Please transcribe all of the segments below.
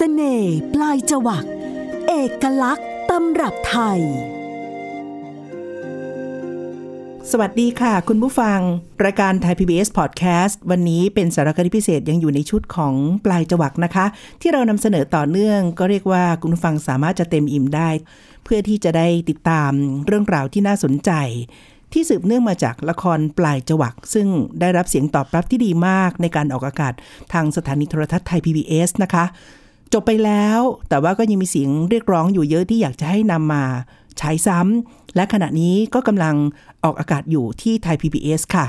สน่ห์ปลายจวัก เอกลักษณ์ตำรับไทย สวัสดีค่ะ คุณผู้ฟัง รายการไทย PBS Podcast วันนี้เป็นสารคดีพิเศษยังอยู่ในชุดของปลายจวักนะคะ ที่เรานำเสนอต่อเนื่อง ก็เรียกว่าคุณผู้ฟังสามารถจะเต็มอิ่มได้ เพื่อที่จะได้ติดตามเรื่องราวที่น่าสนใจที่สืบเนื่องมาจากละครปลายจวัก ซึ่งได้รับเสียงตอบรับที่ดีมากในการออกอากาศทางสถานีโทรทัศน์ไทย PBS นะคะ จบไปแล้ว แต่ว่าก็ยังมีเสียงเรียกร้องอยู่เยอะที่อยากจะให้นำมาใช้ซ้ำและขณะนี้ก็กำลังออกอากาศอยู่ที่ไทย PBS ค่ะ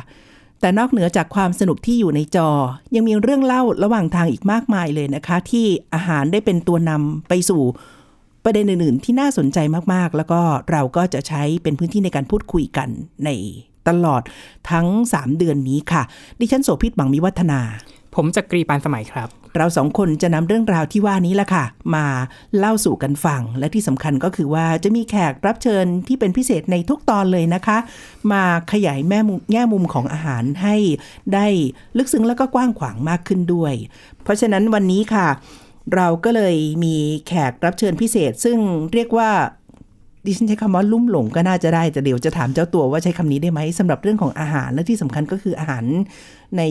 แต่นอกเหนือจากความสนุกที่อยู่ในจอ ยังมีเรื่องเล่าระหว่างทางอีกมากมายเลยนะคะ ที่อาหารได้เป็นตัวนำไปสู่ประเด็นอื่นๆที่น่าสนใจมากๆ แล้วก็เราก็จะใช้เป็นพื้นที่ในการพูดคุยกันในตลอดทั้ง 3 เดือนนี้ค่ะ ดิฉันโสภิตบังมิวัฒนา ผมจักรีปานสมัยครับ เราสองคนจะนำเรื่องราวที่ว่านี้ละค่ะ มาเล่าสู่กันฟัง และที่สำคัญก็คือว่าจะมีแขกรับเชิญที่เป็นพิเศษในทุกตอนเลยนะคะ มาขยายแม่แง่มุมของอาหารให้ได้ลึกซึ้งแล้วก็กว้างขวางมากขึ้นด้วย เพราะฉะนั้นวันนี้ค่ะ เราก็เลยมีแขกรับเชิญพิเศษ ซึ่งเรียกว่าดิฉันใช้คำว่าลุ่มหลงก็น่าจะได้แต่เดี๋ยวจะถามเจ้าตัวว่าใช้คำนี้ได้ไหมสำหรับเรื่องของอาหารและที่สำคัญก็คืออาหารใน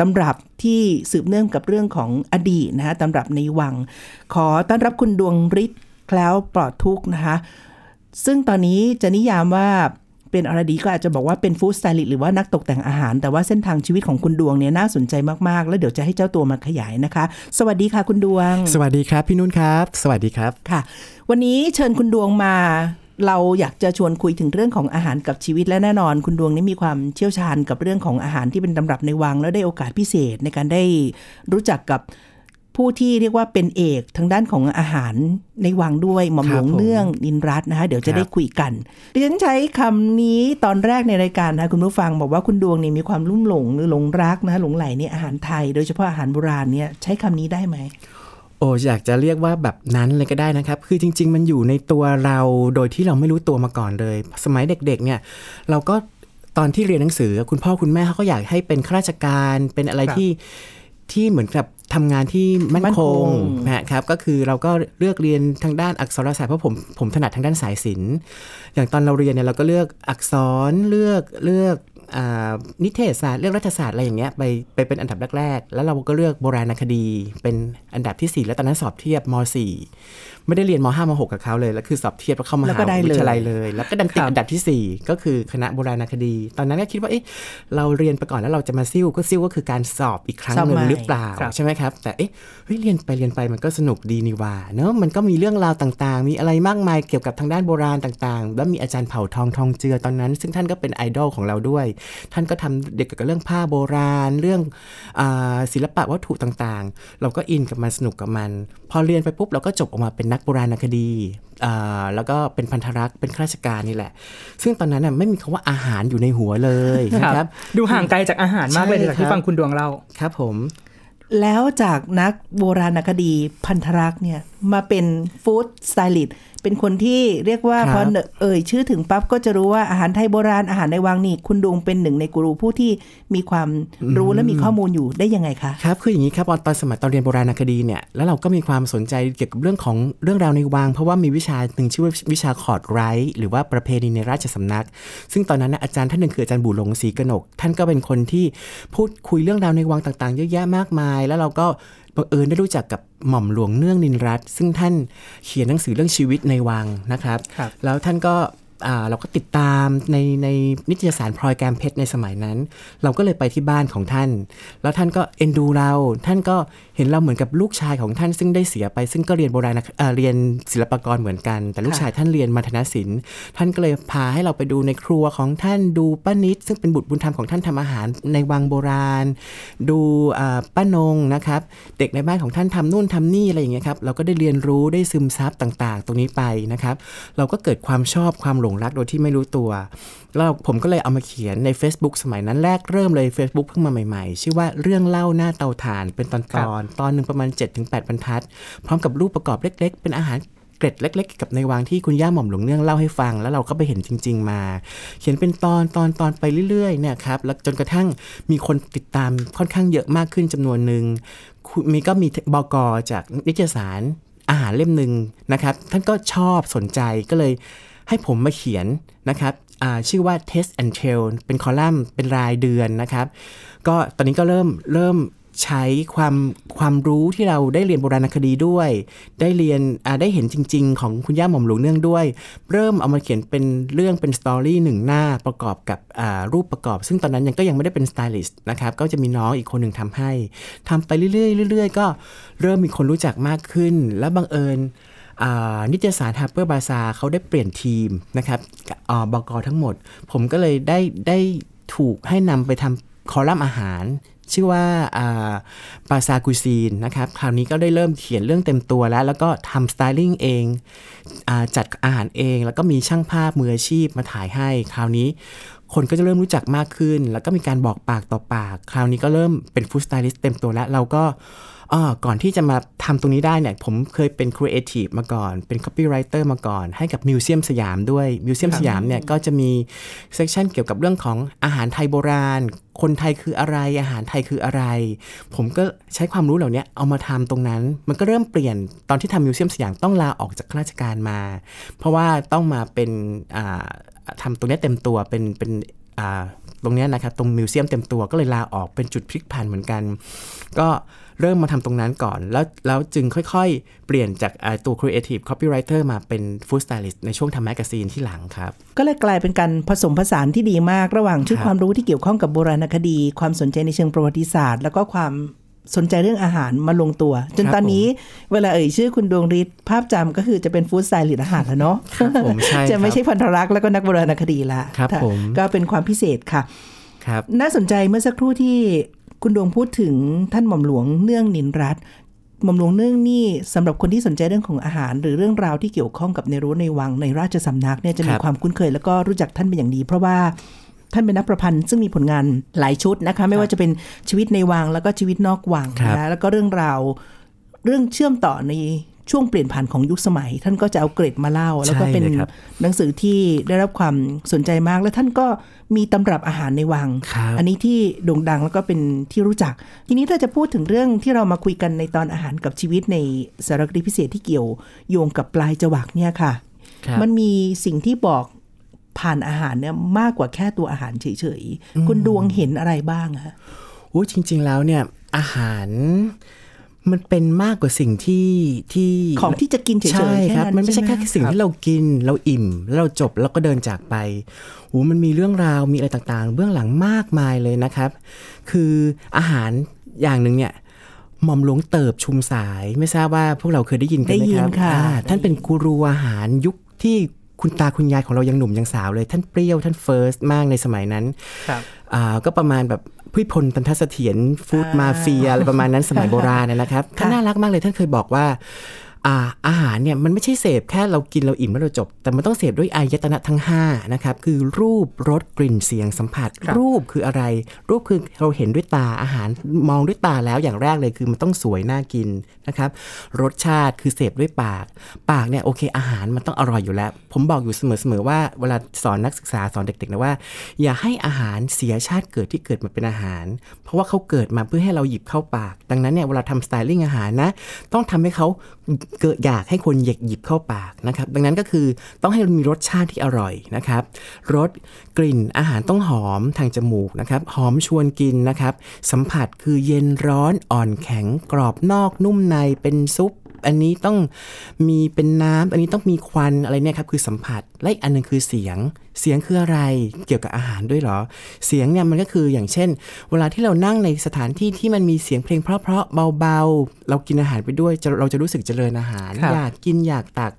ตำรับที่สืบเนื่องกับเรื่องของอดีตนะคะตำรับในวัง ขอต้อนรับคุณดวงฤทธิ์แคล้วปลอดทุกข์นะคะ ซึ่งตอนนี้จะนิยามว่าเป็นอะไรดีก็อาจจะบอกว่าเป็น food stylist หรือว่านักตกแต่งอาหาร แต่ว่าเส้นทางชีวิตของคุณดวงเนี่ยน่าสนใจมาก ๆ แล้วเดี๋ยวจะให้เจ้าตัวมาขยายนะคะ สวัสดีค่ะคุณดวง สวัสดีครับพี่นุ่นครับ สวัสดีครับค่ะ วันนี้เชิญคุณดวงมา เราอยากจะชวนคุยถึงเรื่องของอาหารกับชีวิตและแน่นอน คุณดวงนี่มีความเชี่ยวชาญกับเรื่องของอาหารที่เป็นตำรับในวัง แล้วได้โอกาสพิเศษในการได้รู้จักกับผู้ที่เรียกว่าเป็นเอกทางด้านของอาหารในวังด้วยหม่อมหลวงเนื่องนินรัตน์นะคะเดี๋ยวจะได้คุยกันดิฉันใช้คำนี้ตอนแรกในรายการนะคะคุณผู้ฟังบอกว่าคุณดวงนี่มีความลุ่มหลงหรือหลงรักนะคะหลงไหลในอาหารไทย โดยเฉพาะอาหารโบราณเนี่ยใช้คำนี้ได้ไหม โอ้อยากจะเรียกว่าแบบนั้นเลยก็ได้นะครับ คือจริง ๆ มันอยู่ในตัวเราโดยที่เราไม่รู้ตัวมาก่อนเลย สมัยเด็ก ๆ เนี่ย เราก็ตอนที่เรียนหนังสือ คุณพ่อคุณแม่เขาก็อยากให้เป็นข้าราชการเป็นอะไรที่ที่เหมือนกับทำงานที่มั่นม่นคงนะครับก็คือเราก็เลือกเรียนทางด้านอักษรศาสตร์เพราะผมผมถนัดทางด้านสายศิลป์อย่างตอนเราเรียนเนี่ยเราก็เลือกอักษรเลือกเลือก นิเทศศาสตร์เลือกรัฐศาสตร์อะไรอย่างเงี้ยไปไปเป็นอันดับแรกๆ แล้วเราก็เลือกโบราณคดี เป็นอันดับที่ 4 แล้วตอนนั้นสอบเทียบม .4 ไม่ได้เรียนม .5 ม .6 กับเขาเลย แล้วคือสอบเทียบแล้วเข้ามแล้วหาก็ได้เลยวิทยาลัยเลย แล้วก็ดันติดครับอันดับทีสี่ 4 ก็คือคณะโบราณคดี ตอนนั้นก็คิดว่าเอ๊ะเราเรียนไปก่อนแล้วเราจะมาซิ่วก็ซิ่วก็คือการสอบอีกครั้งสอบหนึ่ใหม่งหรือเปล่าครับใช่ไหมครับ แต่เอ๊ะเฮ้ยเรียนไปเรียนไปมันก็สนุกดีนี่หว่าเนอะมันก็มีเรื่องราวต่างๆ มีอะไรมากมายเกี่ยวกับทางด้านโบราณต่างๆ แล้วมีอาจารย์เผ่าทองทองเจือตอนนั้น ซึ่งท่านก็เป็นไอดอลของเราด้วยท่านก็ทำเกี่ยวกับเรื่องผ้าโบราณ เรื่องอาศิลปะวัตถุต่างๆ เราก็อินกับมันสนุกกับมัน พอเรียนไปปุ๊บเราก็จบออกมาเป็นนักโบราณคดีอ่าแล้วก็เป็นภัณฑารักษ์เป็นข้าราชการนี่แหละ ซึ่งตอนนั้นน่ะไม่มีคำว่าอาหารอยู่ในหัวเลยนะครับ ดูห่างไกลจากอาหารมากเลยใช่จากที่ครับฟังคุณดวงเล่าครับผมแล้วจากนักโบราณคดีภัณฑารักษ์เนี่ยมาเป็น food stylist เป็นคนที่เรียกว่าครับพอเอ่ยชื่อถึงปั๊บก็จะรู้ว่าอาหารไทยโบราณอาหารในวังนี่คุณดวงเป็นหนึ่งในกูรูผู้ที่มีความรู้และมีข้อมูลอยู่ได้ยังไงคะครับคืออย่างนี้ครับตอนตอนสมัยตอนเรียนโบราณคดีเนี่ยแล้วเราก็มีความสนใจเกี่ยวกับเรื่องของเรื่องราวในวัง เพราะว่ามีวิชาหนึ่งชื่อว่าวิชาคอร์ดไรท์หรือว่าประเพณีในราชสำนัก ซึ่งตอนนั้นนะอาจารย์ท่านหนึ่งคืออาจารย์บุหลงศรีกนก ท่านก็เป็นคนที่พูดคุยเรื่องราวในวังต่างๆ เยอะแยะมากมาย แล้วเราก็ บังเอิญได้รู้จักกับหม่อมหลวงเนื่องนินรัตน์ซึ่งท่านเขียนหนังสือเรื่องชีวิตในวังนะครับครับแล้วท่านก็อ่า เราก็ติดตามในในนิตยสารพลอยแกมเพชรในสมัยนั้น เราก็เลยไปที่บ้านของท่าน แล้วท่านก็เอ็นดูเรา ท่านก็เห็นเราเหมือนกับลูกชายของท่านซึ่งได้เสียไป ซึ่งก็เรียนโบราณเเรียนศิลปกรเหมือนกัน แต่ลูกชายท่านเรียนมัธนศิลป์ ท่านก็เลยพาให้เราไปดูในครัวของท่านดูป้านิดซึ่งเป็นบุตรบุญธรรมของท่านทำอาหารในวังโบราณ ดูป้านงนะครับ เด็กในบ้านของท่านทำนู่นทำนี่อะไรอย่างเงี้ยครับเราก็ได้เรียนรู้ได้ซึมซับต่าง ๆ ตรงนี้ไปนะครับ เราก็เกิดความชอบความหลงรักโดยที่ไม่รู้ตัว แล้วผมก็เลยเอามาเขียนใน Facebook สมัยนั้นแรกเริ่มเลย Facebook เพิ่งมาใหม่ๆ ชื่อว่าเรื่องเล่าหน้าเตาถ่านเป็นตอนครัตบอนตอนหนึ่งประมาณ 7-8บรรทัด พร้อมกับรูปประกอบเล็ก ๆ เป็นอาหารเกร็ดเล็กๆเกี่ยวกับในวังที่คุณย่าหม่อมหลวงเนื่องเล่าให้ฟัง แล้วเราก็ไปเห็นจริง ๆ มา เขียนเป็นตอนตอนตอนไปเรื่อยๆเนี่ยครับแล้วจนกระทั่งมีคนติดตามค่อนข้างเยอะมากขึ้นจำนวนหนึ่งคุณมีก็มีบกจากนิตยสารอาหารเล่มหนึ่งนะครับ ท่านก็ชอบสนใจก็เลย ให้ผมมาเขียนนะครับชื่อว่า Test and Tell เป็นคอลัมน์เป็นรายเดือนนะครับ ก็ตอนนี้ก็เริ่มเริ่มใช้ความความรู้ที่เราได้เรียนโบราณคดีด้วย ได้เรียนได้เห็นจริง ๆ ของคุณย่าหม่อมหลวงเนื่องด้วย เริ่มเอามาเขียนเป็นเรื่องเป็น story หนึ่งหน้าประกอบกับรูปประกอบ ซึ่งตอนนั้นยังก็ยังไม่ได้เป็นสไตลิสต์นะครับ ก็จะมีน้องอีกคนหนึ่งทำให้ทำไปเรื่อยๆเรื่อยๆ ก็เริ่มมีคนรู้จักมากขึ้น แล้วบังเอิญ นิตยสาร Harper Bazaar เขาได้เปลี่ยนทีมนะครับอ่าบกทั้งหมด ผมก็เลยได้ได้ถูกให้นำไปทำคอลัมน์อาหาร ชื่อว่าBazaar Cuisine นะครับคราวนี้ก็ได้เริ่มเขียนเรื่องเต็มตัวแล้ว แล้วก็ทำ styling เองอจัดอาหารเอง แล้วก็มีช่างภาพมืออาชีพมาถ่ายให้ คราวนี้คนก็จะเริ่มรู้จักมากขึ้น แล้วก็มีการบอกปากต่อปาก คราวนี้ก็เริ่มเป็น food stylist เต็มตัวแล้วเราก็ อ่าก่อนที่จะมาทำตรงนี้ได้เนี่ย ผมเคยเป็นครีเอทีฟมาก่อน เป็น copywriter มาก่อน ให้กับมิวเซียมสยามด้วยมิวเซียมสยามเนี่ยก็จะมี section เกี่ยวกับเรื่องของอาหารไทยโบราณ คนไทยคืออะไรอาหารไทยคืออะไร ผมก็ใช้ความรู้เหล่านี้เอามาทำตรงนั้น มันก็เริ่มเปลี่ยนตอนที่ทำมิวเซียมสยามต้องลาออกจากข้าราชการมา เพราะว่าต้องมาเป็นอ่าทำตรงนี้เต็มตัวเป็นเป็นอ่า ตรงเนี้ยนะครับตรงมิวเซียมเต็มตัวก็เลยลาออกเป็นจุดพลิกผันเหมือนกัน ก็เริ่มมาทำตรงนั้นก่อน แล้วแล้วจึงค่อยๆ เปลี่ยนจากอ่าตัว Creative Copywriter มาเป็น Food Stylist ในช่วงทำ magazine ที่หลังครับ ก็เลยกลายเป็นการผสมผสานที่ดีมากระหว่างชุดครับความรู้ที่เกี่ยวข้องกับโบราณคดี ความสนใจในเชิงประวัติศาสตร์ แล้วก็ความ สนใจเรื่องอาหารมาลงตัว จนตอนนี้เวลาเอ่ยชื่อคุณดวงฤทธิ์ภาพจำก็คือจะเป็น food stylist อาหารแล้วเนาะครับผมใช่จะไม่ครับใช่ภัณฑารักษ์แล้วก็นักโบราณคดีละครับค่ะผมก็เป็นความพิเศษค่ะครับน่าสนใจเมื่อสักครู่ที่คุณดวงพูดถึงท่านหม่อมหลวงเนื่องนิลรัตน์หม่อมหลวงเนื่องนี่สำหรับคนที่สนใจเรื่องของอาหาร หรือเรื่องราวที่เกี่ยวข้องกับในรั้วในวังในราชสำนักเนี่ยจะมีครับความคุ้นเคย แล้วก็รู้จักท่านเป็นอย่างดี เพราะว่า ท่านเป็นนักประพันธ์ซึ่งมีผลงานหลายชุดนะคะ ไม่ว่าจะเป็นชีวิตในวังแล้วก็ชีวิตนอกวังครับนะแล้วก็เรื่องราวเรื่องเชื่อมต่อในช่วงเปลี่ยนผ่านของยุคสมัย ท่านก็จะเอาเกร็ดมาเล่า แล้วก็เป็นใช่เลยครับหนังสือที่ได้รับความสนใจมาก และท่านก็มีตำรับอาหารในวังครับอันนี้ที่โด่งดังแล้วก็เป็นที่รู้จัก ทีนี้ถ้าจะพูดถึงเรื่องที่เรามาคุยกันในตอนอาหารกับชีวิตในสารคดีพิเศษที่เกี่ยว โยงกับปลายจวักเนี่ยค่ะครับมันมีสิ่งที่บอก ผ่านอาหารเนี่ยมากกว่าแค่ตัวอาหารเฉยๆคุณดวงเห็นอะไรบ้างอะโอ้จริง ๆ แล้วเนี่ยอาหารมันเป็นมากกว่าสิ่งที่ที่ของที่จะกินเฉยๆใช่แค่ครับนั้นมันไม่ใช่ใช่แค่ไหมสิ่งที่เรากินเราอิ่มแล้วเราจบแล้วก็เดินจากไปโอ้มันมีเรื่องราวมีอะไรต่างๆ เบื้องหลังมากมายเลยนะครับ คืออาหารอย่างหนึ่งเนี่ยหม่อมหลวงเติบชุมสาย ไม่ทราบว่าพวกเราเคยได้ยินกันไหมได้ยิคนรับค่ะอ่าท่านเป็นกูรูอาหารยุคที่ คุณตาคุณยายของเรายังหนุ่มยังสาวเลย ท่านเปรี้ยวท่านเฟิร์สมากในสมัยนั้นครับอ่าก็ประมาณแบบพิพลตันทเสถียรฟู้ดมาเฟียอะไรประมาณนั้นสมัยโบราณนะนะครับท่านน่ารักมากเลยท่านเคยบอกว่า อ่าอาหารเนี่ยมันไม่ใช่เสพแค่เรากินเราอิ่มแล้วเราจบ แต่มันต้องเสพด้วยอายตนะทั้ง5นะครับคือรูปรสกลิ่นเสียงสัมผัสครับรูปคืออะไร รูปคือเราเห็นด้วยตาอาหารมองด้วยตาแล้วอย่างแรกเลยคือมันต้องสวยน่ากินนะครับรสชาติคือเสพด้วยปาก ปากเนี่ยโอเคอาหารมันต้องอร่อยอยู่แล้ว ผมบอกอยู่เสมอๆว่าเวลาสอนนักศึกษาสอนเด็กๆนะว่า อย่าให้อาหารเสียชาติเกิดที่เกิดมาเป็นอาหาร เพราะว่าเขาเกิดมาเพื่อให้เราหยิบเข้าปาก ดังนั้นเนี่ยเวลาทำสไตลิ่งอาหารนะต้องทำให้เขาเกิดอยากให้คนหยิบหยิบเข้าปากนะครับ ดังนั้นก็คือต้องให้มีรสชาติที่อร่อยนะครับ รสกลิ่นอาหารต้องหอมทางจมูกนะครับ หอมชวนกินนะครับ สัมผัสคือเย็นร้อนอ่อนแข็งกรอบนอกนุ่มในเป็นซุป อันนี้ต้องมีเป็นน้ำอันนี้ต้องมีควันอะไรเนี่ยครับคือสัมผัส และอีกอันหนึงคือเสียง เสียงคืออะไรเกี่ยวกับอาหารด้วยเหรอ เสียงเนี่ยมันก็คืออย่างเช่น เวลาที่เรานั่งในสถานที่ที่มันมีเสียงเพลงเพราะๆเบาๆ เรากินอาหารไปด้วยจะเราจะรู้สึกเจริญอาหารครับอยากกินอยากตัก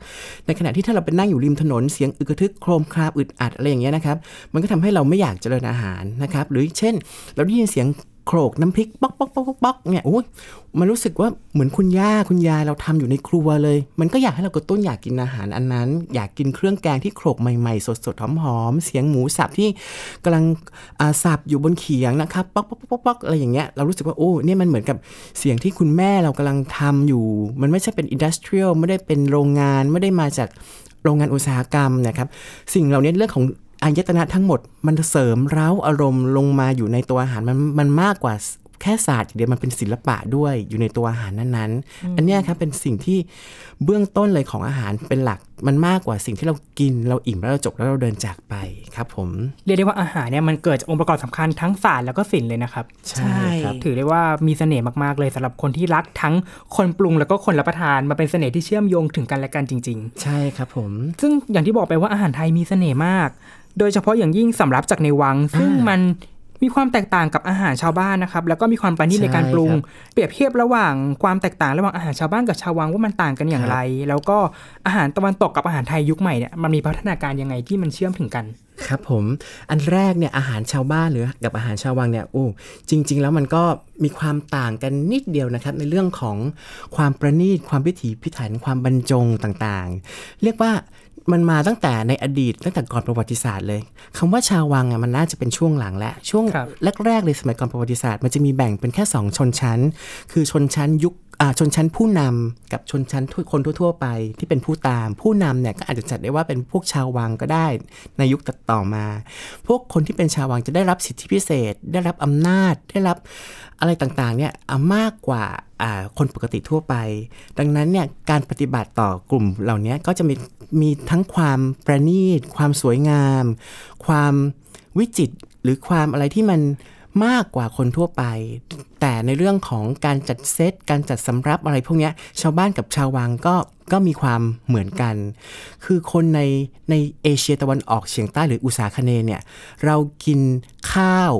ในขณะที่ถ้าเราไปนั่งอยู่ริมถนนเสียงอึกกระทึกโครมคราบอึดอัดอะไรอย่างเงี้ยนะครับมันก็ทำให้เราไม่อยากเจริญอาหารนะครับหรือเช่น เราได้ยินเสียง โขลกน้ำพริกป๊อกป๊อกป๊อกป๊อกเนี่ยโอ้ยมันรู้สึกว่าเหมือนคุณย่าคุณยายเราทำอยู่ในครัวเลย มันก็อยากให้เรากระตุ้นอยากกินอาหารอันนั้น อยากกินเครื่องแกงที่โขลกใหม่ๆ สดๆหอมๆเสียงหมูสับที่กำลังอ่าสับอยู่บนเขียงนะครับป๊อกป๊อกป๊อกป๊อกอะไรอย่างเงี้ยเรารู้สึกว่าโอ้เนี่ยมันเหมือนกับเสียงที่คุณแม่เรากำลังทำอยู่ มันไม่ใช่เป็น industrial ไม่ได้เป็นโรงงานไม่ได้มาจากโรงงานอุตสาหกรรมนะครับ สิ่งเหล่านี้เรื่องของ อายตนะทั้งหมดมันเสริมเร้าอารมณ์ลงมาอยู่ในตัวอาหารมันมันมากกว่าแค่ศาสตร์อย่างเดียวมันเป็นศิลปะด้วยอยู่ในตัวอาหารนั้นๆ อันเนี้ยครับเป็นสิ่งที่เบื้องต้นเลยของอาหารเป็นหลักมันมากกว่าสิ่งที่เรากินเราอิ่มแล้วเราจบแล้วเราเดินจากไปครับผมเรียกได้ว่าอาหารเนี่ยมันเกิดจากองค์ประกอบสำคัญทั้งศาสตร์แล้วก็ศิลป์เลยนะครับ ใช่ครับถือได้ว่ามีเสน่ห์มากๆเลยสำหรับคนที่รักทั้งคนปรุงแล้วก็คนรับประทานมาเป็นเสน่ห์ที่เชื่อมโยงถึงกันและกันจริงใช่ครับผมๆซึ่งอย่างที่บอกไปว่าอาหารไทยมีเสน่ห์มาก โดยเฉพาะอย่างยิ่งสำรับจากในวัง ซึ่งอ่ามัมันมีความแตกต่างกับอาหารชาวบ้านนะครับ แล้วก็มีความประณีตใช่ในการปรุงครับเปรียบเทียบระหว่างความแตกต่างระหว่างอาหารชาวบ้านกับชาววังว่ามันต่างกันอย่างไร แล้วก็อาหารตะวันตกกับอาหารไทยยุคใหม่เนี่ยมันมีพัฒนาการยังไงที่มันเชื่อมถึงกันครับผมอันแรกเนี่ยอาหารชาวบ้านหรือกับอาหารชาววังเนี่ยโอ้จริง ๆ แล้วมันก็มีความต่างกันนิดเดียวนะครับ ในเรื่องของความประณีตความพิถีพิถันความบรรจงต่างๆ เรียกว่า มันมาตั้งแต่ในอดีตตั้งแต่ก่อนประวัติศาสตร์เลยคำว่าชาววังอะมันน่าจะเป็นช่วงหลังและช่วงครับแรกๆเลยสมัยก่อนประวัติศาสตร์ มันจะมีแบ่งเป็นแค่สองชนชั้น คือชนชั้นยุคอ่า ชนชั้นผู้นำกับชนชั้นคนทั่ว ๆ ไปที่เป็นผู้ตาม ผู้นำเนี่ยก็อาจจะจัดได้ว่าเป็นพวกชาววังก็ได้ในยุคต่อมา พวกคนที่เป็นชาววังจะได้รับสิทธิพิเศษ ได้รับอำนาจได้รับอะไรต่างๆเนี่ยมากกว่าอ่าคนปกติทั่วไป ดังนั้นเนี่ยการปฏิบัติต่อกลุ่มเหล่านี้ก็จะมีมีทั้งความประณีต ความสวยงาม ความวิจิตรหรือความอะไรที่มัน มากกว่าคนทั่วไป แต่ในเรื่องของการจัดเซตการจัดสำรับอะไรพวกนี้ชาวบ้านกับชาววังก็ก็มีความเหมือนกัน คือคนในในเอเชียตะวันออกเฉียงใต้หรืออุษาคเนย์เนี่ยเรากินข้าว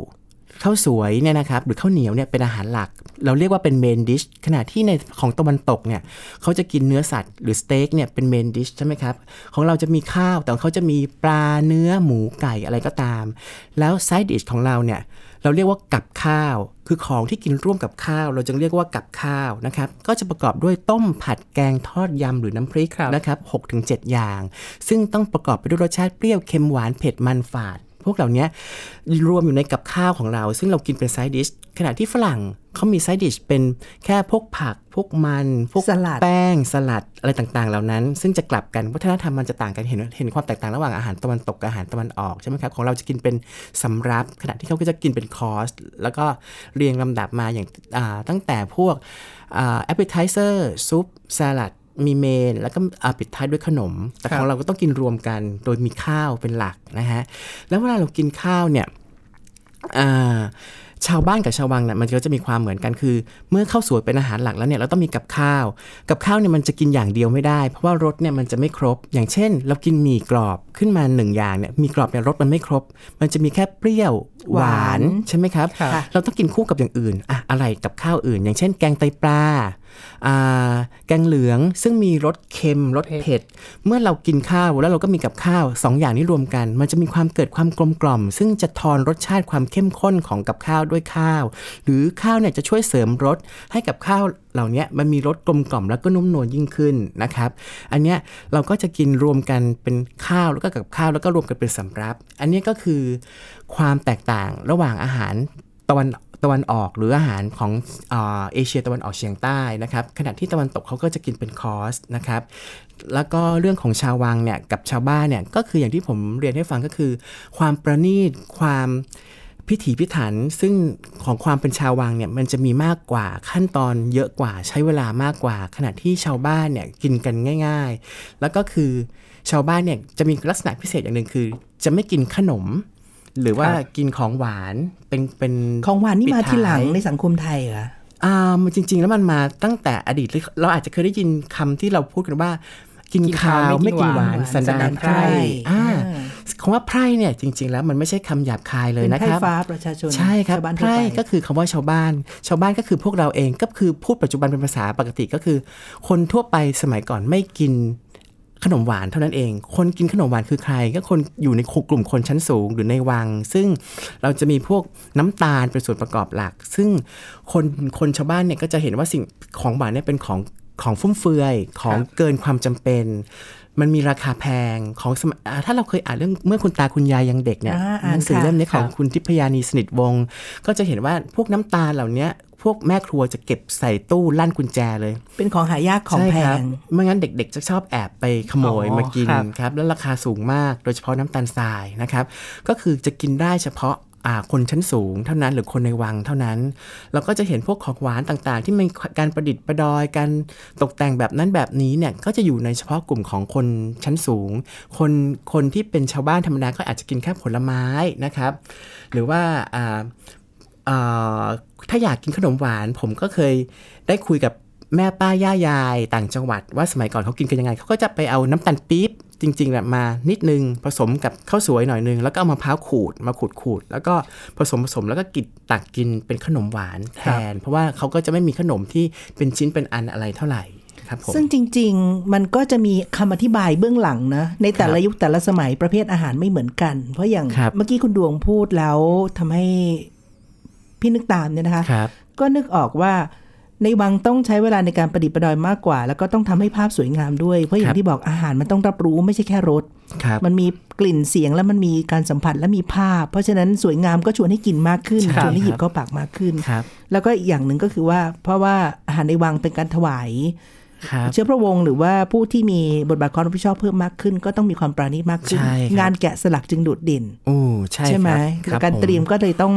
ข้าวสวยเนี่ยนะครับหรือข้าวเหนียวเนี่ยเป็นอาหารหลัก เราเรียกว่าเป็น main dish ขณะที่ในของตะวันตกเนี่ยเขาจะกินเนื้อสัตว์หรือสเต็กเนี่ยเป็น main dish ใช่ไหมครับของเราจะมีข้าวแต่เขาจะมีปลาเนื้อหมูไก่อะไรก็ตาม แล้ว side dish ของเราเนี่ยเราเรียกว่ากับข้าว คือของที่กินร่วมกับข้าว เราจึงเรียกว่ากับข้าวนะครับ ก็จะประกอบด้วยต้มผัดแกงทอดยำหรือน้ำพริกรนะครับ6ถึง7อย่าง ซึ่งต้องประกอบไปด้วยรสชาติเปรี้ยวเค็มหวานเผ็ดมันฝาด พวกเหล่านี้รวมอยู่ในกับข้าวของเรา ซึ่งเรากินเป็นไซด์ดิชขณะที่ฝรั่งเขามีไซด์ดิชเป็นแค่พวกผัก พวกมัน พวกสลัดแป้งสลัดอะไรต่างๆ เหล่านั้น ซึ่งจะกลับกันวัฒนธรรมมันจะต่างกันเห็นเห็นความแตกต่างระหว่างอาหารตะวันตกกับอาหารตะวันออกใช่ไหมครับของเราจะกินเป็นสำรับ ขณะที่เขาก็จะกินเป็นคอร์สแล้วก็เรียงลำดับมาอย่างอ่าตั้งแต่พวกอ่า appetizer ซุปสลัด มีเมนแล้วก็อ่าปิดท้ายด้วยขนม แต่ครับของเราก็ต้องกินรวมกัน โดยมีข้าวเป็นหลักนะฮะ แล้วเวลาเรากินข้าวเนี่ยอ่าชาวบ้านกับชาววังเนี่ยมันก็จะมีความเหมือนกันคือ เมื่อข้าวสวยเป็นอาหารหลักแล้วเนี่ยเราต้องมีกับข้าว กับข้าวเนี่ยมันจะกินอย่างเดียวไม่ได้ เพราะว่ารสเนี่ยมันจะไม่ครบ อย่างเช่น เรากินหมี่กรอบขึ้นมาหนึ่งอย่างเนี่ยหมีกรอบเนี่ยรสมันไม่ครบ มันจะมีแค่เปรี้ยว หวานหวานใช่ไหมครับครับ เราต้องกินคู่กับอย่างอื่นอะอะไรกับข้าวอื่น อย่างเช่น แกงไตปลาอ่าแกงเหลืองซึ่งมีรสเค็มรสเผ็ด เมื่อเรากินข้าวแล้วเราก็มีกับข้าวสองอย่างนี้รวมกัน มันจะมีความเกิดความกลมกล่อม ซึ่งจะทอนรสชาติความเข้มข้นของกับข้าวด้วยข้าว หรือข้าวเนี่ยจะช่วยเสริมรสให้กับข้าวเหล่านี้มันมีรสกลมกล่อมแล้วก็นุ่มนวลยิ่งขึ้นนะครับ อันเนี้ยเราก็จะกินรวมกันเป็นข้าวแล้วก็กับข้าวแล้วก็รวมกันเป็นสำรับ อันนี้ก็คือความแตกต่างระหว่างอาหารตะวันตะวันออกหรืออาหารของเอเชียตะวันออกเฉียงใต้นะครับขณะที่ตะวันตกเขาก็จะกินเป็นคอร์สนะครับแล้วก็เรื่องของชาววังเนี่ยกับชาวบ้านเนี่ยก็คืออย่างที่ผมเรียนให้ฟังก็คือ ความประณีตความ พิถีพิถันซึ่งของความเป็นชาววังเนี่ยมันจะมีมากกว่าขั้นตอนเยอะกว่าใช้เวลามากกว่า ขณะที่ชาวบ้านเนี่ยกินกันง่าย ๆ แล้วก็คือชาวบ้านเนี่ยจะมีลักษณะพิเศษอย่างหนึ่งคือ จะไม่กินขนม หรือว่าครับกินของหวานเป็นเป็นของหวานนี่มาปิดท้ายทีหลังในสังคมไทยเหรออ่ามันจริง ๆ แล้วมันมาตั้งแต่อดีตเลยเราอาจจะเคยได้ยินคำที่เราพูดกันว่า กินกินข้าข้าววไม่กินหวานไม่กินหวานสันดานสันดานไพร่ไพร่อ่าอ่า คำว่าไพร่เนี่ยจริง ๆ แล้วมันไม่ใช่คำหยาบคายเลยเป็นนะไพร่ครับฟ้าประชาชนใช่ครับชาวบ้านไพทั่วร่ไปก็คือคำว่าชาวบ้าน ชาวบ้านก็คือพวกเราเองก็คือพูดปัจจุบันเป็นภาษาปกติก็คือ คนทั่วไปสมัยก่อนไม่กินขนมหวานเท่านั้นเอง คนกินขนมหวานคือใคร ก็คนอยู่ในกลุ่มคนชั้นสูงหรือในวัง ซึ่งเราจะมีพวกน้ำตาลเป็นส่วนประกอบหลัก ซึ่งคนคนชาวบ้านเนี่ยก็จะเห็นว่าสิ่งของหวานเนี่ยเป็นของของฟุ่มเฟือยของเกินความจำเป็น มันมีราคาแพงของสมัยอ่าถ้าเราเคยอ่านเรื่องเมื่อคุณตาคุณยายยังเด็กเนี่ยอ่าอ่านหนังสือค่ะเล่มนี้ของครับคุณทิพยานีสนิทวงศ์ก็จะเห็นว่าพวกน้ำตาลเหล่านี้พวกแม่ครัวจะเก็บใส่ตู้ลั่นกุญแจเลย เป็นของหายากของใช่แพครับงไม่งั้นเด็กๆ จะชอบแอบไปขโมยอ๋อมากินครับครับ แล้วราคาสูงมากโดยเฉพาะน้ำตาลทรายนะครับ ก็คือจะกินได้เฉพาะอ่า คนชั้นสูงเท่านั้นหรือคนในวังเท่านั้น เราก็จะเห็นพวกของหวานต่างๆ ที่มีการประดิษฐ์ประดอยการตกแต่งแบบนั้นแบบนี้เนี่ยก็จะอยู่ในเฉพาะกลุ่มของคนชั้นสูง คนคนที่เป็นชาวบ้านธรรมดาก็อาจจะกินแค่ผลไม้นะครับ หรือว่าถ้าอยากกินขนมหวาน ผมก็เคยได้คุยกับแม่ป้าย่ายายต่างจังหวัด ว่าสมัยก่อนเขากินกันยังไงเขาก็จะไปเอาน้ำตาลปี๊บ จริงๆแบบมานิดนึงผสมกับข้าวสวยหน่อยนึง แล้วก็เอามะพร้าวขูดมาขูดขูดแล้วก็ผสมผสมแล้วก็กินตักกินเป็นขนมหวานแทน เพราะว่าเขาก็จะไม่มีขนมที่เป็นชิ้นเป็นอันอะไรเท่าไหร่ครับผมซึ่งจริง ๆ มันก็จะมีคำอธิบายเบื้องหลังนะ ในแต่ละยุคแต่ละสมัยประเภทอาหารไม่เหมือนกัน เพราะอย่างครับเมื่อกี้คุณดวงพูดแล้วทำให้พี่นึกตามเนี่ยนะคะครับก็นึกออกว่า ในวังต้องใช้เวลาในการประดิษฐ์ประดอยมากกว่า แล้วก็ต้องทำให้ภาพสวยงามด้วย เพราะอย่าครังบที่บอกอาหารมันต้องรับรู้ไม่ใช่แค่รสครับมันมีกลิ่นเสียงแล้วมันมีการสัมผัสและมีภาพ เพราะฉะนั้นสวยงามก็ชวนให้กินมากขึ้นใช่ชวนให้หยิครับบเข้าปากมากขึ้นครับแล้วก็อีกอย่างหนึ่งก็คือว่า เพราะว่าอาหารในวังเป็นการถวายครับเชื้อพระวงศ์หรือว่าผู้ที่มีบทบาทความรับผิดชอบเพิ่มมากขึ้น ก็ต้องมีความปราณีตมากขึ้นใช่ครับงานแกะสลักจึงโดดเด่นโอ้ใช่ใช่ไหมครับการผเตรียมก็เลยต้อง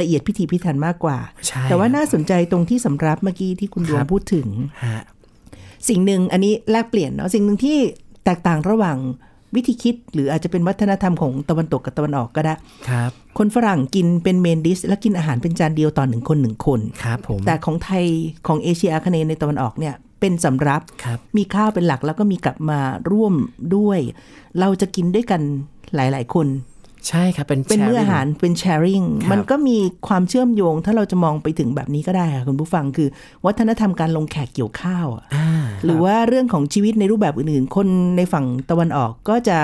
ละเอียดพิถีพิถันมากกว่าใช่แต่ว่าครับน่าสนใจตรงที่สำรับเมื่อกี้ที่คุณดวคงรับพูดถึงฮะสิ่งหนึ่งอันนี้แลกเปลี่ยนเนาะสิ่งหนึ่งที่แตกต่างระหว่างวิธีคิด หรืออาจจะเป็นวัฒนธรรมของตะวันตกกับตะวันออกก็ได้ครับ คนฝรั่งกินเป็นเมนดิสและกินอาหารเป็นจานเดียวต่อหนึ่งคนหนึ่งคนครับผมแต่ของไทยของเอเชียอาคเนย์ในตะวันออกเนี่ยเป็นสำรับครับมีข้าวเป็นหลักแล้วก็มีกลับมาร่วมด้วย เราจะกินด้วยกันหลาย ๆ คน ใช่ครับเป็นเป็นมื้อ sharing อาหารเป็น sharing ครับมันก็มีความเชื่อมโยง ถ้าเราจะมองไปถึงแบบนี้ก็ได้ค่ะคุณผู้ฟังคือ วัฒนธรรมการลงแขกเกี่ยวข้าวอะอ่าหรือว่าเรื่องของชีวิตในรูปแบบอื่นๆ คนในฝั่งตะวันออกก็จะ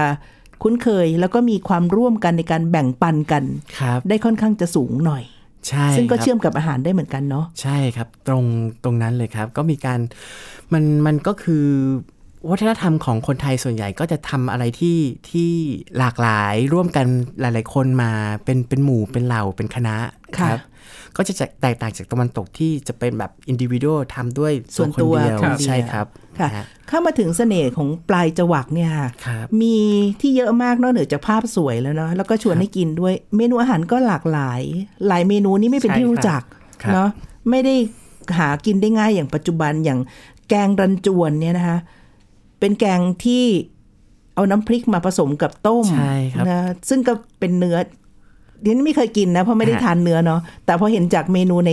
คุ้นเคยแล้วก็มีความร่วมกันในการแบ่งปันกันครับได้ค่อนข้างจะสูงหน่อยใช่ซึ่งก็ครับเชื่อมกับอาหารได้เหมือนกันเนาะใช่ครับ ตรงตรงนั้นเลยครับ ก็มีการมันมันก็คือ วัฒนธรรมของคนไทยส่วนใหญ่ก็จะทำอะไรที่ที่หลากหลายร่วมกันหลาย ๆ คนมาเป็นเป็นหมู่เป็นเหล่าเป็นคณะค่ะครับ ก็จะแตกต่างจากตะวันตกที่จะเป็นแบบอินดิวิ a l ทำด้วยส่วนตัวคนเดียวคนเดียวใช่ครับค่ะนะฮะเข้ามาถึงเสน่ห์ของปลายจวักเนี่ยค่ะครับมีที่เยอะมากนอกเหนือจากภาพสวยแล้วเนาะแล้วก็ชวนให้กินด้วยเมนูอาหารก็หลากหลาย หลายเมนูนี่ไม่เป็นใช่ที่รู้ครับจักครับเนาะไม่ได้หากินได้ง่ายอย่างปัจจุบันอย่างแกงรันจวนเนี่ยนะคะ เป็นแกงที่เอาน้ำพริกมาผสมกับต้มใช่ครับนะซึ่งก็เป็นเนื้อเดี๋ยวนี้ไม่เคยกินนะเพราะไม่ได้ฮะทานเนื้อเนาะแต่พอเห็นจากเมนูใน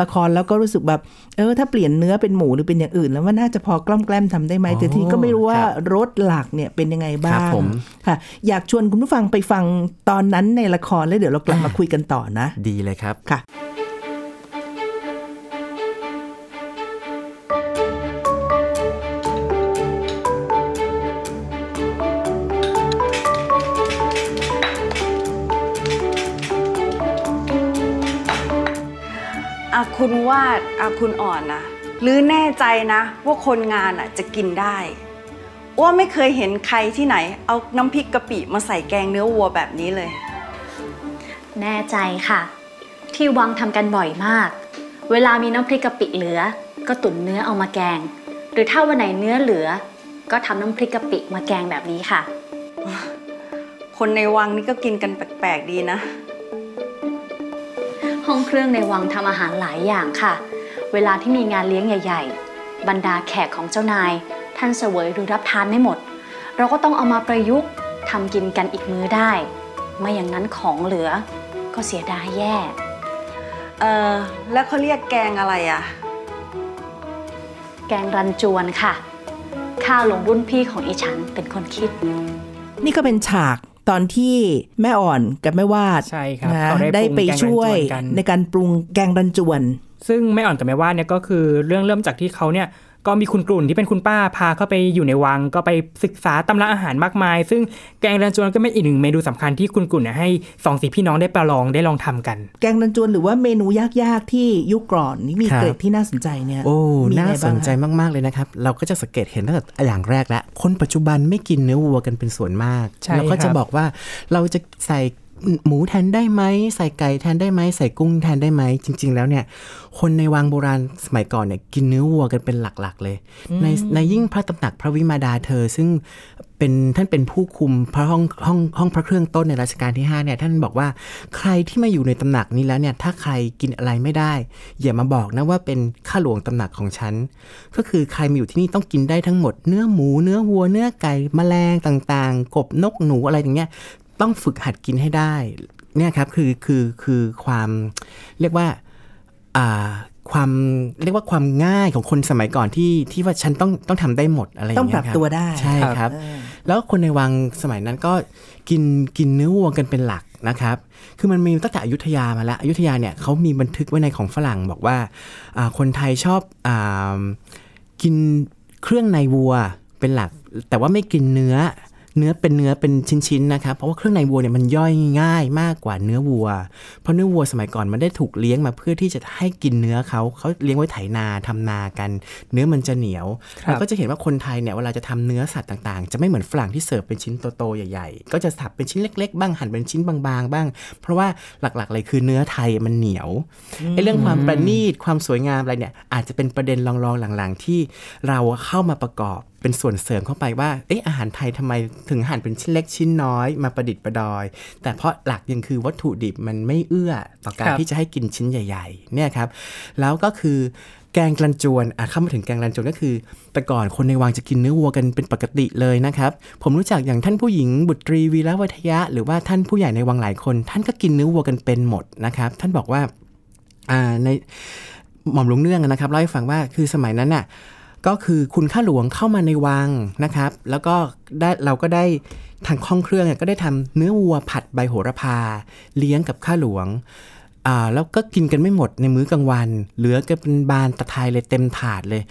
ละครแล้วก็รู้สึกแบบเออถ้าเปลี่ยนเนื้อเป็นหมูหรือเป็นอย่างอื่น แล้วว่าน่าจะพอกล้อมแกล้มทำได้ไหมแต่ทีนี้ก็ไม่รู้ว่าครับรสหลักเนี่ยเป็นยังไงบ้าครังบผมค่ะ อยากชวนคุณผู้ฟังไปฟังตอนนั้นในละครแล้วเดี๋ยวเรากลับมาคุยกันต่อนะ ดีเลยครับค่ะ คุณวาดอาคุณอ่อนนะหรือแน่ใจนะ ว่าคนงานอะจะกินได้อ้วไม่เคยเห็นใครที่ไหน เอาน้ำพริกกะปิมาใส่แกงเนื้อวัวแบบนี้เลย แน่ใจค่ะ ที่วังทำกันบ่อยมาก เวลามีน้ำพริกกะปิเหลือ ก็ตุ๋นเนื้อเอามาแกง หรือถ้าวันไหนเนื้อเหลือ ก็ทำน้ำพริกกะปิมาแกงแบบนี้ค่ะ คนในวังนี่ก็กินกันแปลกๆดีนะ ห้องเครื่องในวังทำอาหารหลายอย่างค่ะ เวลาที่มีงานเลี้ยงใหญ่ ๆ บรรดาแขกของเจ้านาย ท่านเสวยหรือรับทานไม่หมด เราก็ต้องเอามาประยุกต์ทำกินกันอีกมื้อได้ ไม่อย่างนั้นของเหลือก็เสียดายแย่ เออแล้วเขาเรียกแกงอะไรอะแกงรันจวนค่ะ ข้าหลงรุ่นพี่ของอีฉันเป็นคนคิด นี่ก็เป็นฉาก ตอนที่แม่อ่อนกับแม่วาดใช่ครับนะเขาได้ได้ปรุงไปแกงรันจวนช่วยกันในการปรุงแกงรันจวน ซึ่งแม่อ่อนกับแม่ว่าเนี่ยก็คือเรื่องเริ่มจากที่เขาเนี่ย ก็มีคุณกลุ่นที่เป็นคุณป้าพาเข้าไปอยู่ในวัง ก็ไปศึกษาตำราอาหารมากมาย ซึ่งแกงรันจวนก็เป็นอีกหนึ่งเมนูสำคัญที่คุณกลุ่นเนี่ยให้สองสีพี่น้องได้ประลองได้ลองทำกัน แกงรันจวนหรือว่าเมนูยากๆที่ยุคก่อนนี่มีครับเกร็ดที่น่าสนใจเนี่ยโอ้มีน่าไงสบ้างนใจคะมากๆเลยนะครับ เราก็จะสังเกตเห็นตั้งแต่อย่างแรกแล้วคนปัจจุบันไม่กินเนื้อวัวกันเป็นส่วนมากใช่แล้วก็ครัจะบบอกว่าเราจะใส่ หมูแทนได้ไหมใส่ไก่แทนได้ไหมใส่กุ้งแทนได้ไหมจริง ๆ แล้วเนี่ย คนในวังโบราณสมัยก่อนเนี่ยกินเนื้อวัวกันเป็นหลักๆ เลย ในในยิ่งพระตำหนักพระวิมาดาเธอ ซึ่งเป็นท่านเป็นผู้คุมพระห้องห้องห้องพระเครื่องต้นในรัชกาลที่5เนี่ยท่านบอกว่าใครที่มาอยู่ในตำหนักนี้แล้วเนี่ยถ้าใครกินอะไรไม่ได้ อย่ามาบอกนะว่าเป็นข้าหลวงตำหนักของฉัน ก็คือใครมาอยู่ที่นี่ต้องกินได้ทั้งหมดเนื้อหมูเนื้อวัวเนื้อไก่แมลงต่างๆ กบนกหนูอะไรอย่างเงี้ย ต้องฝึกหัดกินให้ได้ เนี่ยครับคือคือคือความเรียกว่าอ่าความเรียกว่าความง่ายของคนสมัยก่อนที่ที่ว่าฉันต้องต้องทำได้หมดอะไรอย่างต้องเงี้ปยรับครับตัวได้ใช่ครับ แล้วคนในวังสมัยนั้นก็กินกินเนื้อวัวกันเป็นหลักนะครับ คือมันมีตั้งแต่อยุธยามาแล้วอยุธยาเนี่ยเขามีบันทึกไว้ในของฝรั่งบอกว่าอ่าคนไทยชอบอากินเครื่องในวัวเป็นหลัก แต่ว่าไม่กินเนื้อ เนื้อเป็นเนื้อเป็นชิ้นๆนะครับเพราะว่าเครื่องในวัวเนี่ยมันย่อยง่ายมากกว่าเนื้อวัว เพราะเนื้อวัวสมัยก่อนมันได้ถูกเลี้ยงมาเพื่อที่จะให้กินเนื้อเขาเขาเลี้ยงไว้ไถนาทำนากัน เนื้อมันจะเหนียวครับแล้วก็จะเห็นว่าคนไทยเนี่ยเวลาจะทำเนื้อสัตว์ต่างๆ จะไม่เหมือนฝรั่งที่เสิร์ฟเป็นชิ้นโตๆใหญ่ๆ ก็จะสับเป็นชิ้นเล็ก ๆ บ้างหั่นเป็นชิ้นบางๆ บ้าง เพราะว่าหลักๆเลยคือเนื้อไทยมันเหนียวไอ้เรื่องความประณีตความสวยงามอะไรเนี่ยอาจจะเป็นประเด็นรองๆหลังๆ ที่เราเข้ามาประกอบเป็นส่วนเสริมเข้าไปว่าเอ๊ะอาหารไทยทำไมถึงหั่นเป็นชิ้นเล็กชิ้นน้อยมาประดิษฐ์ประดอย แต่เพราะหลักยังคือวัตถุดิบมันไม่เอื้อต่อการครับที่จะให้กินชิ้นใหญ่ ๆ เนี่ยครับ แล้วก็คือแกงกลันจวนอะเข้ามาถึงแกงกลันจวนก็คือ แต่ก่อนคนในวังจะกินเนื้อวัวกันเป็นปกติเลยนะครับ ผมรู้จักอย่างท่านผู้หญิงบุตรีวีระวัทยะ หรือว่าท่านผู้ใหญ่ในวังหลายคน ท่านก็กินเนื้อวัวกันเป็นหมดนะครับ ท่านบอกว่าอ่าในหม่อมหลวงเนื่องนะครับเล่าให้ฟังว่าคือสมัยนั้นน่ะ ก็คือคุณข้าหลวงเข้ามาในวังนะครับ แล้วก็ได้เราก็ได้ทางห้องเครื่องก็ได้ทำเนื้อวัวผัดใบโหระพา เลี้ยงกับข้าหลวงแล้วก็กินกันไม่หมดในมื้อกลางวัน เหลือกันเป็นบานตะไทยเลยเต็มถาดเลย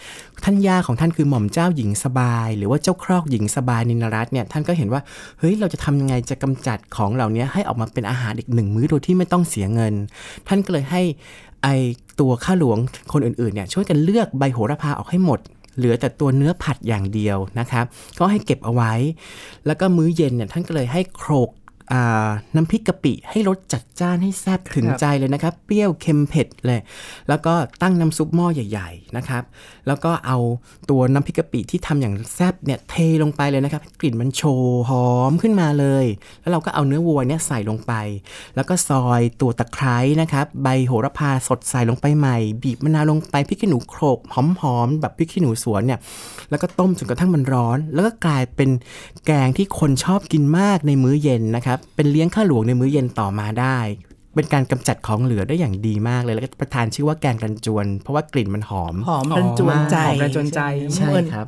ท่านย่าของท่านคือหม่อมเจ้าหญิงสบาย หรือว่าเจ้าครอกหญิงสบายนินรัตน์เนี่ยท่านก็เห็นว่าเฮ้ยเราจะทำยังไงจะกำจัดของเหล่านี้ให้ออกมาเป็นอาหารอีกหนึ่งมื้อโดยที่ไม่ต้องเสียเงิน ท่านก็เลยให้ไอตัวข้าหลวงคนอื่นๆเนี่ยช่วยกันเลือกใบโหระพาออกให้หมด เหลือแต่ตัวเนื้อผัดอย่างเดียวนะครับ ก็ให้เก็บเอาไว้ แล้วก็มื้อเย็นเนี่ยท่านก็เลยให้โครก น้ำพริกกะปิให้รสจัดจ้านให้แซ่บถึงใจเลยนะครับ เปรี้ยวเค็มเผ็ดเลย แล้วก็ตั้งน้ำซุปหม้อใหญ่ ๆนะครับ แล้วก็เอาตัวน้ำพริกกะปิที่ทำอย่างแซ่บเนี่ยเทลงไปเลยนะครับ กลิ่นมันโชยหอมขึ้นมาเลย แล้วเราก็เอาเนื้อวัวเนี่ยใส่ลงไป แล้วก็ซอยตัวตะไคร้นะครับ ใบโหระพาสดใส่ลงไปใหม่ บีบมะนาวลงไปพริกขี้หนูโขลกหอมๆแบบพริกขี้หนูสวนเนี่ยแล้วก็ต้มจนกระทั่งมันร้อน แล้วก็กลายเป็นแกงที่คนชอบกินมากในมื้อเย็นนะครับเป็นเลี้ยงข้าหลวงในมื้อเย็นต่อมาได้ เป็นการกำจัดของเหลือได้อย่างดีมากเลย แล้วก็ประทานชื่อว่าแกงรันจวน เพราะว่ากลิ่นมันหอม หอมรันจวนใจหอมรันจวนใจใช่ครับ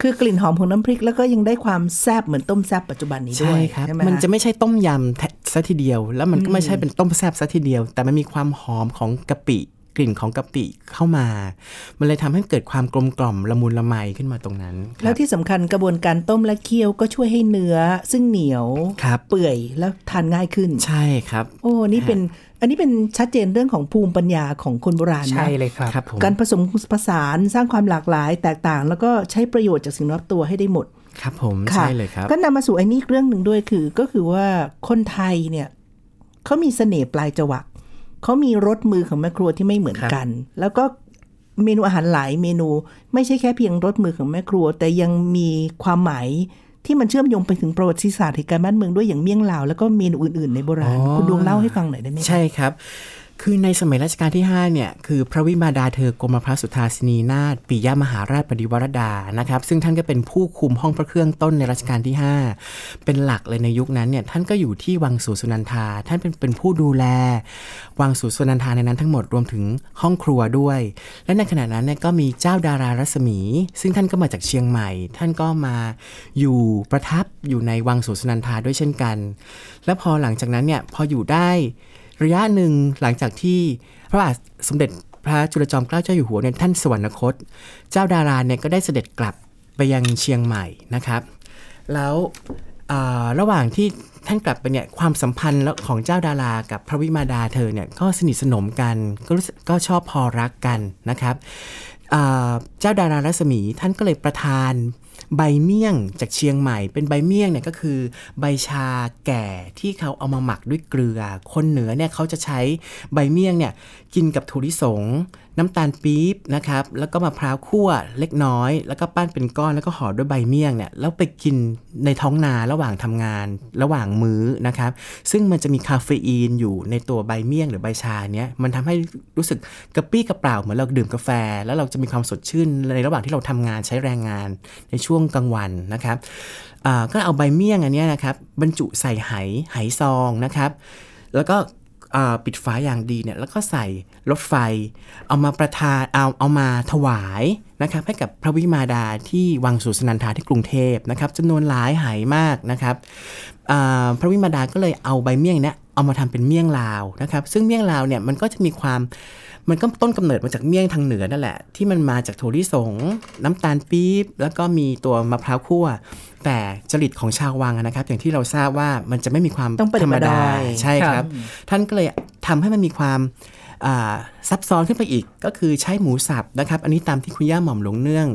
คือกลิ่นหอมของน้ำพริกแล้วก็ยังได้ความแซ่บเหมือนต้มแซ่บปัจจุบันนี้ด้ใช่วยครับไหมันคะจะไม่ใช่ต้มยำแท้ซะทีเดียว แล้วมันก็ไม่ใช่เป็นต้มแซ่บซะทีเดียว แต่มันมีความหอมของกะปิ กลิ่นของกะปิเข้ามา มันเลยทำให้เกิดความกลมกล่อมละมุนละไมขึ้นมาตรงนั้นครับแล้วที่สำคัญกระบวนการต้มและเคี่ยวก็ช่วยให้เนื้อ ซึ่งเหนียวครับเปื่อยแล้วทานง่ายขึ้น ใช่ครับ โอ้นี่เป็นอันนี้เป็นชัดเจนเรื่องของภูมิปัญญาของคนโบราณนะใช่เลยครับครับผมการผสมผสานสร้างความหลากหลายแตกต่าง แล้วก็ใช้ประโยชน์จากสิ่งรอบตัวให้ได้หมดครับผมค่ะใช่เลยครับก็นำมาสู่ไอ้นี่อีกเรื่องหนึ่งด้วยคือ ก็คือว่าคนไทยเนี่ยเขามีเสน่ห์ปลายจวัก เขามีรสมือของแม่ครัวที่ไม่เหมือนกัน แล้วก็เมนูอาหารหลายเมนูไม่ใช่แค่เพียงรสมือของแม่ครัว แต่ยังมีความหมายที่มันเชื่อมโยงไปถึงประวัติศาสตร์เหตุการณ์บ้านเมืองด้วยอย่างเมี่ยงลาวแล้วก็เมนูอื่นๆในโบราณอ๋อคุณดวงเล่าให้ฟังหน่อยได้ไหมคะใช่ครับ คือในสมัยรัชกาลที่ 5 เนี่ย คือพระวิมาดาเธอกรมพระสุทธาสินีนาถปิยมหาราชปฏิวรดานะครับ ซึ่งท่านก็เป็นผู้คุมห้องพระเครื่องต้นในรัชกาลที่ 5 เป็นหลักเลยในยุคนั้นเนี่ย ท่านก็อยู่ที่วังสุสุนันทา ท่านเป็นเป็นผู้ดูแล วังสุสุนันทาในนั้นทั้งหมดรวมถึงห้องครัวด้วย และในขณะนั้นเนี่ยก็มีเจ้าดารารัศมี ซึ่งท่านก็มาจากเชียงใหม่ ท่านก็มาอยู่ประทับอยู่ในวังสุสุนันทาด้วยเช่นกัน และพอหลังจากนั้นเนี่ยพออยู่ได้ ระยะหนึ่งหลังจากที่พระบาทสมเด็จพระจุลจอมเกล้าเจ้าอยู่หัวเนี่ยท่านสวรรคต เจ้าดาราเนี่ยก็ได้เสด็จกลับไปยังเชียงใหม่นะครับ แล้วระหว่างที่ท่านกลับไปเนี่ยความสัมพันธ์ของเจ้าดารากับพระวิมาดาเธอเนี่ยก็สนิทสนมกันก็รู้สึกก็ชอบพอรักกันนะครับเจ้าดารารัศมีท่านก็เลยประทาน ใบเมี่ยงจากเชียงใหม่ เป็นใบเมี่ยงเนี่ยก็คือใบชาแก่ที่เขาเอามาหมักด้วยเกลือ คนเหนือเนี่ยเขาจะใช้ใบเมี่ยงเนี่ยกินกับถั่วลิสง น้ำตาลปี๊บนะครับ แล้วก็มะพร้าวคั่วเล็กน้อย แล้วก็ปั้นเป็นก้อนแล้วก็ห่อด้วยใบเมี่ยงเนี่ยแล้วไปกินในท้องนาระหว่างทำงาน ระหว่างมื้อนะครับ ซึ่งมันจะมีคาเฟอีนอยู่ในตัวใบเมี่ยงหรือใบชาเนี้ยมันทำให้รู้สึกกระปี้กระเปร่าเหมือนเราดื่มกาแฟ แล้วเราจะมีความสดชื่นในระหว่างที่เราทำงานใช้แรงงานในช่วงกลางวันนะครับอ่าก็เอาใบเมี่ยงอันนี้นะครับบรรจุใส่ไหไหซองนะครับ แล้วก็ ปิดฝาอย่างดีเนี่ยแล้วก็ใส่รถไฟ เอามาประทานเอาเอามาถวายนะครับให้กับพระวิมาดาที่วังสุสนันทาที่กรุงเทพนะครับจำนวนหลายหายมากนะครับพระวิมาดาก็เลยเอาใบเมี่ยงเนี่ยเอามาทำเป็นเมี่ยงลาวนะครับ ซึ่งเมี่ยงลาวเนี่ยมันก็จะมีความ มันก็ต้นกำเนิดมาจากเมี่ยงทางเหนือนั่นแหละ ที่มันมาจากถั่วลิสง น้ำตาลปี๊บแล้วก็มีตัวมะพร้าวคั่ว แต่จริตของชาววังอะนะครับ อย่างที่เราทราบว่ามันจะไม่มีความต้องประดิธรษฐ์รมดาประดอยใช่ครับ ท่านก็เลยทำให้มันมีความอ่าซับซ้อนขึ้นไปอีก ก็คือใช้หมูสับนะครับ อันนี้ตามที่คุณย่าหม่อมหลวงเนื่อง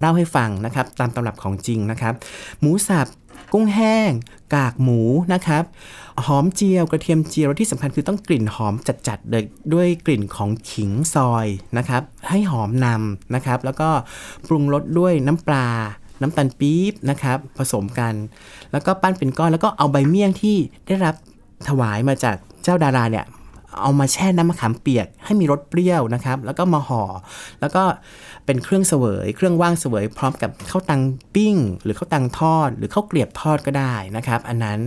เล่าให้ฟังนะครับ ตามตำรับของจริงนะครับ หมูสับ กุ้งแห้ง กากหมูนะครับ หอมเจียวกระเทียมเจียวที่สำคัญคือต้องกลิ่นหอมจัดๆเลยด้วยกลิ่นของขิงซอยนะครับ ให้หอมนำนะครับ แล้วก็ปรุงรสด้วยน้ำปลาน้ำตาลปี๊บนะครับ ผสมกัน แล้วก็ปั้นเป็นก้อนแล้วก็เอาใบเมี่ยงที่ได้รับถวายมาจากเจ้าดาราเนี่ย เอามาแช่น้ำมะขามเปียกให้มีรสเปรี้ยวนะครับ แล้วก็มาห่อ แล้วก็เป็นเครื่องเสวย เครื่องว่างเสวย พร้อมกับข้าวตังปิ้ง หรือข้าวตังทอด หรือข้าวเกลียบทอดก็ได้นะครับ อันนั้น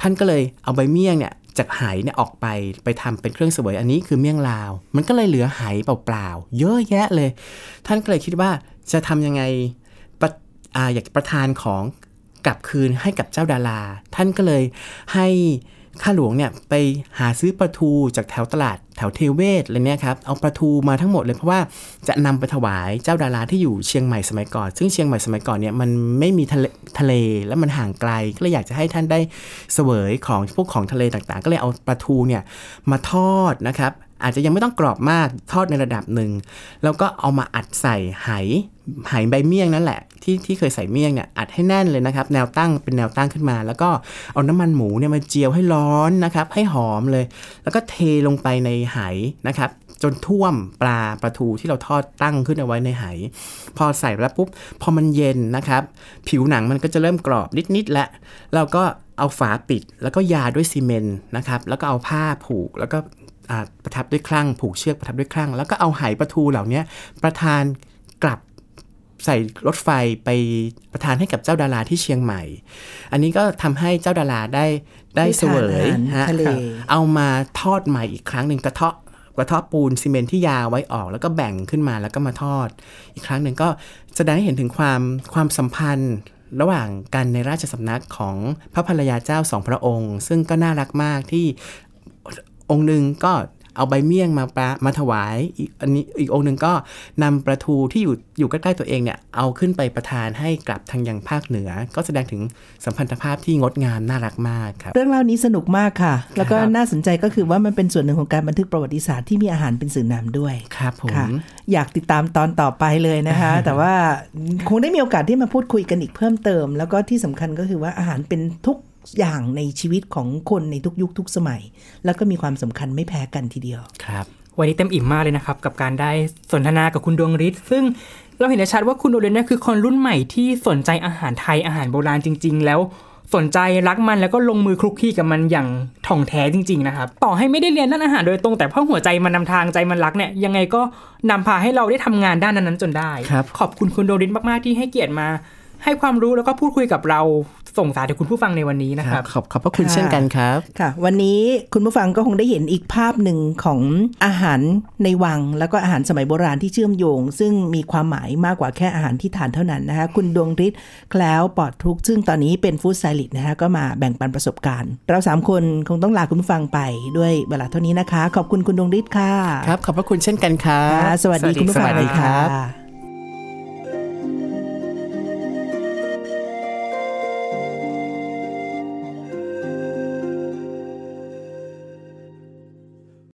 ท่านก็เลยเอาใบเมี่ยงเนี่ยจากไหเนี่ยออกไปไปทำเป็นเครื่องเสวยอันนี้คือเมี่ยงลาว มันก็เลยเหลือไหเปล่าๆเยอะแยะเลย ท่านก็เลยคิดว่าจะทำยังไงออยากประทานของกลับคืนให้กับเจ้าดารา ท่านก็เลยให้ ข้าหลวงเนี่ยไปหาซื้อปลาทูจากแถวตลาดแถวเทเวศอะไรเนี่ยครับเอาปลาทูมาทั้งหมดเลยเพราะว่าจะนำไปถวายเจ้าดาราที่อยู่เชียงใหม่สมัยก่อน ซึ่งเชียงใหม่สมัยก่อนเนี่ยมันไม่มีทะเลทะเลแล้วมันห่างไกล ก็เลยอยากจะให้ท่านได้เสวยของพวกของทะเลต่างๆ ก็เลยเอาปลาทูเนี่ยมาทอดนะครับอาจจะยังไม่ต้องกรอบมากทอดในระดับหนึ่งแล้วก็เอามาอัดใส่ไห ไหใบเมี่ยงนั่นแหละที่ที่เคยใส่เมี่ยงเนี่ยอัดให้แน่นเลยนะครับ แนวตั้งเป็นแนวตั้งขึ้นมา แล้วก็เอาน้ำมันหมูเนี่ยมาเจียวให้ร้อนนะครับ ให้หอมเลย แล้วก็เทลงไปในไหนะครับ จนท่วมปลาปลาทูที่เราทอดตั้งขึ้นเอาไว้ในไหพอใส่แล้วปุ๊บพอมันเย็นนะครับ ผิวหนังมันก็จะเริ่มกรอบนิดๆแล้วเราก็เอาฝาปิดแล้วก็ยาด้วยซีเมนต์นะครับแล้วก็เอาผ้าผูกแล้วก็ประทับด้วยคลั่งผูกเชือกประทับด้วยคลั่งแล้วก็เอาไหปลาทูเหล่านี้ประทาน ใส่รถไฟไปประทานให้กับเจ้าดาราที่เชียงใหม่ อันนี้ก็ทำให้เจ้าดาราได้ได้ได้เสทานวยอาหารฮะทะเลเอามาทอดใหม่อีกครั้งหนึ่งกระเทาะกระเทาะปูนซีเมนต์ที่ยาไว้ออก แล้วก็แบ่งขึ้นมาแล้วก็มาทอด อีกครั้งหนึ่งก็แสดงให้เห็นถึงความความสัมพันธ์ระหว่างกันในราชสำนักของพระภรรยาเจ้าสองพระองค์ ซึ่งก็น่ารักมากที่องค์หนึ่งก็ เอาใบเมี่ยงมาปลามาถวายอีกอันนี้อีกองค์หนึ่งก็นำปลาทูที่อยู่อยู่ใกล้ๆตัวเองเนี่ยเอาขึ้นไปประทานให้กลับทางยังภาคเหนือ ก็แสดงถึงสัมพันธภาพที่งดงามน่ารักมากครับ เรื่องเล่านี้สนุกมากค่ะ แล้วก็ครับน่าสนใจก็คือว่ามันเป็นส่วนหนึ่งของการบันทึกประวัติศาสตร์ที่มีอาหารเป็นสื่อนำด้วยครับผมค่ะอยากติดตามตอนต่อไปเลยนะคะ แต่ว่าคงได้มีโอกาสที่มาพูดคุยกันอีกเพิ่มเติม แล้วก็ที่สำคัญก็คือว่าอาหารเป็นทุก อย่างในชีวิตของคนในทุกยุคทุกสมัย แล้วก็มีความสำคัญไม่แพ้กันทีเดียวครับวันนี้เต็มอิ่มมากเลยนะครับ กับการได้สนทนากับคุณดวงฤทธิ์ซึ่งเราเห็นได้ชัดว่าคุณดวงฤทธิ์เนี่ยคือคนรุ่นใหม่ที่สนใจอาหารไทยอาหารโบราณจริง ๆ แล้วสนใจรักมันแล้วก็ลงมือคลุกคลีกับมันอย่างถ่องแท้จริง ๆ นะครับ ต่อให้ไม่ได้เรียนด้านอาหารโดยตรงแต่เพราะหัวใจมันนำทางใจมันรักเนี่ยยังไงก็นำพาให้เราได้ทำงานด้านนั้นๆจนได้ครับขอบคุณคุณดวงฤทธิ์มากๆที่ให้เกียรติมา ให้ความรู้แล้วก็พูดคุยกับเราส่งสารถึงคุณผู้ฟังในวันนี้นะครับ ขอบขอบพระคุณค่ะเช่นกันครับค่ะ วันนี้คุณผู้ฟังก็คงได้เห็นอีกภาพหนึ่งของอาหารในวัง แล้วก็อาหารสมัยโบราณที่เชื่อมโยง ซึ่งมีความหมายมากกว่าแค่อาหารที่ทานเท่านั้นนะคะคุณดวงฤทธิ์แคล้วปลอดทุกข์ซึ่งตอนนี้เป็นฟู้ดไซลิตนะคะก็มาแบ่งปันประสบการณ์ เราสามคนคงต้องลาคุณผู้ฟังไปด้วยเวลาเท่านี้นะคะ ขอบคุณคุณดวงฤทธิ์ค่ะครับขอบพระคุณเช่นกันครับค่ะสวัสดีคุณผู้ฟังสวัสดีครับค่ะ